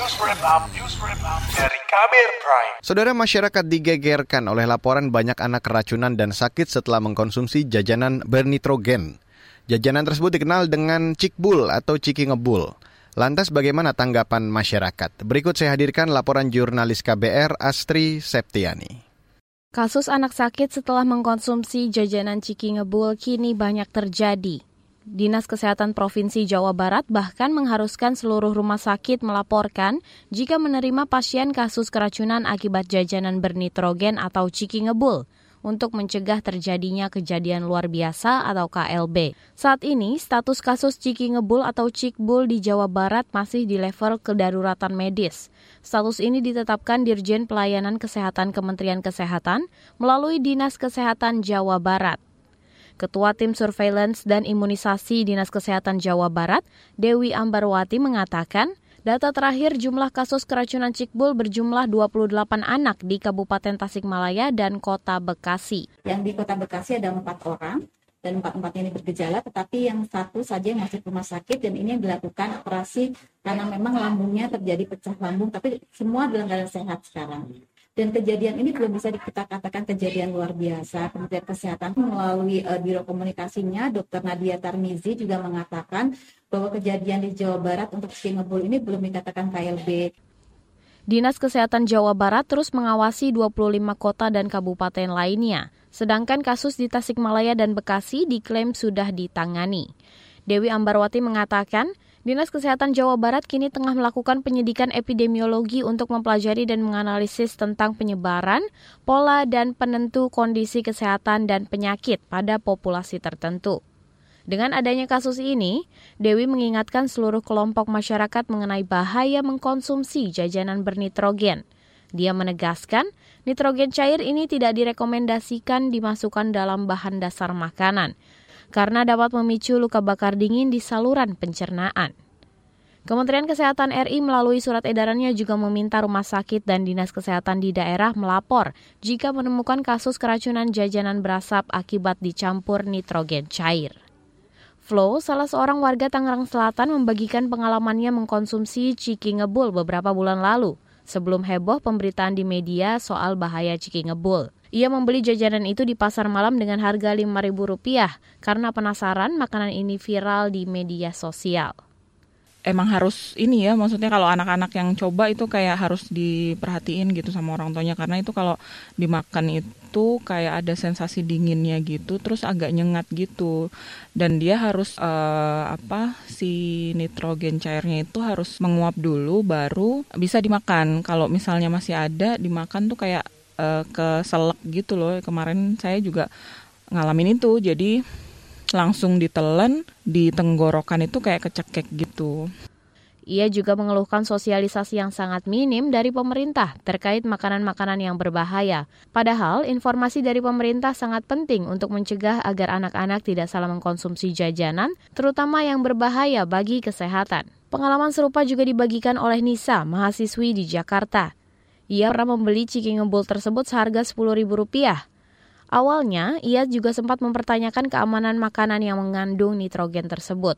News Wrap Up, News Wrap Up dari Kabir Prime. Saudara masyarakat digegerkan oleh laporan banyak anak keracunan dan sakit setelah mengkonsumsi jajanan bernitrogen. Jajanan tersebut dikenal dengan cikbul atau ciki ngebul. Lantas bagaimana tanggapan masyarakat? Berikut saya hadirkan laporan jurnalis KBR Astri Septiani. Kasus anak sakit setelah mengkonsumsi jajanan ciki ngebul kini banyak terjadi. Dinas Kesehatan Provinsi Jawa Barat bahkan mengharuskan seluruh rumah sakit melaporkan jika menerima pasien kasus keracunan akibat jajanan bernitrogen atau ciki ngebul untuk mencegah terjadinya kejadian luar biasa atau KLB. Saat ini, status kasus ciki ngebul atau cikbul di Jawa Barat masih di level kedaruratan medis. Status ini ditetapkan Dirjen Pelayanan Kesehatan Kementerian Kesehatan melalui Dinas Kesehatan Jawa Barat. Ketua Tim Surveillance dan Imunisasi Dinas Kesehatan Jawa Barat, Dewi Ambarwati mengatakan, data terakhir jumlah kasus keracunan cikbul berjumlah 28 anak di Kabupaten Tasikmalaya dan Kota Bekasi. Yang di Kota Bekasi ada empat orang, dan empat-empat ini bergejala, tetapi yang satu saja yang masih rumah sakit dan ini yang dilakukan operasi karena memang lambungnya terjadi pecah lambung, tapi semua dalam keadaan sehat sekarang. Dan kejadian ini belum bisa kita katakan kejadian luar biasa. Kementerian Kesehatan melalui uh, Biro Komunikasinya, Dr. Nadia Tarmizi juga mengatakan bahwa kejadian di Jawa Barat untuk Singapura ini belum dikatakan KLB. Dinas Kesehatan Jawa Barat terus mengawasi 25 kota dan kabupaten lainnya. Sedangkan kasus di Tasikmalaya dan Bekasi diklaim sudah ditangani. Dewi Ambarwati mengatakan, Dinas Kesehatan Jawa Barat kini tengah melakukan penyidikan epidemiologi untuk mempelajari dan menganalisis tentang penyebaran, pola, dan penentu kondisi kesehatan dan penyakit pada populasi tertentu. Dengan adanya kasus ini, Dewi mengingatkan seluruh kelompok masyarakat mengenai bahaya mengkonsumsi jajanan bernitrogen. Dia menegaskan, nitrogen cair ini tidak direkomendasikan dimasukkan dalam bahan dasar makanan, karena dapat memicu luka bakar dingin di saluran pencernaan. Kementerian Kesehatan RI melalui surat edarannya juga meminta rumah sakit dan dinas kesehatan di daerah melapor jika menemukan kasus keracunan jajanan berasap akibat dicampur nitrogen cair. Flo, salah seorang warga Tangerang Selatan membagikan pengalamannya mengkonsumsi ciki ngebul beberapa bulan lalu, sebelum heboh pemberitaan di media soal bahaya ciki ngebul. Ia membeli jajanan itu di pasar malam dengan harga Rp5.000 karena penasaran makanan ini viral di media sosial. Emang harus ini ya, maksudnya kalau anak-anak yang coba itu kayak harus diperhatiin gitu sama orang tuanya karena itu kalau dimakan itu kayak ada sensasi dinginnya gitu, terus agak nyengat gitu. Dan dia harus uh, apa si nitrogen cairnya itu harus menguap dulu baru bisa dimakan. Kalau misalnya masih ada dimakan tuh kayak uh, keselak gitu loh. Kemarin saya juga ngalamin itu. Jadi langsung ditelan di tenggorokan itu kayak kecekek gitu. Ia juga mengeluhkan sosialisasi yang sangat minim dari pemerintah terkait makanan-makanan yang berbahaya. Padahal informasi dari pemerintah sangat penting untuk mencegah agar anak-anak tidak salah mengkonsumsi jajanan, terutama yang berbahaya bagi kesehatan. Pengalaman serupa juga dibagikan oleh Nisa, mahasiswi di Jakarta. Ia pernah membeli ciki ngebul tersebut seharga Rp10.000. Awalnya, ia juga sempat mempertanyakan keamanan makanan yang mengandung nitrogen tersebut.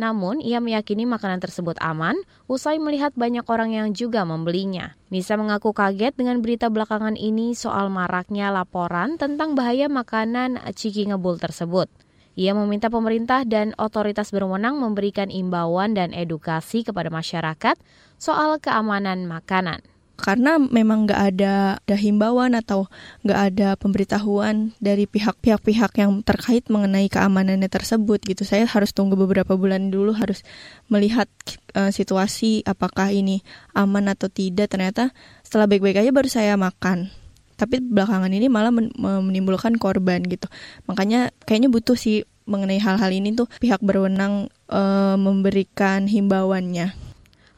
Namun, ia meyakini makanan tersebut aman usai melihat banyak orang yang juga membelinya. Nisa mengaku kaget dengan berita belakangan ini soal maraknya laporan tentang bahaya makanan ciki ngebul tersebut. Ia meminta pemerintah dan otoritas berwenang memberikan imbauan dan edukasi kepada masyarakat soal keamanan makanan karena memang nggak ada, ada himbauan atau nggak ada pemberitahuan dari pihak-pihak-pihak yang terkait mengenai keamanannya tersebut gitu. Saya harus tunggu beberapa bulan dulu harus melihat uh, situasi apakah ini aman atau tidak. Ternyata setelah baik-baik aja baru saya makan. Tapi belakangan ini malah menimbulkan korban gitu. Makanya kayaknya butuh sih mengenai hal-hal ini tuh pihak berwenang uh, memberikan himbauannya.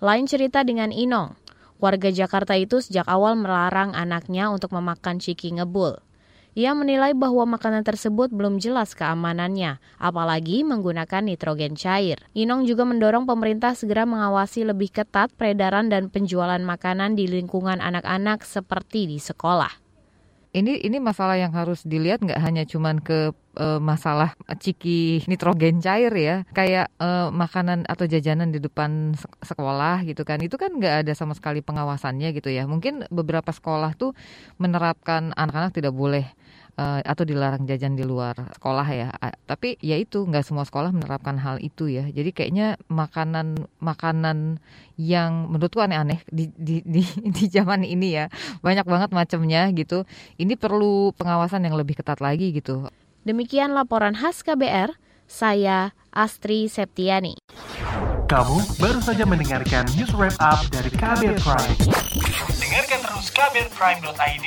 Lain cerita dengan Inong. Warga Jakarta itu sejak awal melarang anaknya untuk memakan ciki ngebul. Ia menilai bahwa makanan tersebut belum jelas keamanannya, apalagi menggunakan nitrogen cair. Inong juga mendorong pemerintah segera mengawasi lebih ketat peredaran dan penjualan makanan di lingkungan anak-anak seperti di sekolah. Ini ini masalah yang harus dilihat nggak hanya cuman ke uh, masalah ciki nitrogen cair ya kayak uh, makanan atau jajanan di depan sekolah gitu kan. Itu kan nggak ada sama sekali pengawasannya gitu ya. Mungkin beberapa sekolah tuh menerapkan anak-anak tidak boleh uh, atau dilarang jajan di luar sekolah ya. Tapi ya itu nggak semua sekolah menerapkan hal itu ya. Jadi kayaknya makanan makanan yang menurutku aneh-aneh di, di di di zaman ini ya banyak banget macamnya gitu. Ini perlu pengawasan yang lebih ketat lagi gitu. Demikian laporan khas KBR. Saya Astri Septiani. Kamu baru saja mendengarkan news wrap up dari KBR Prime. Dengarkan terus kbrprime.id,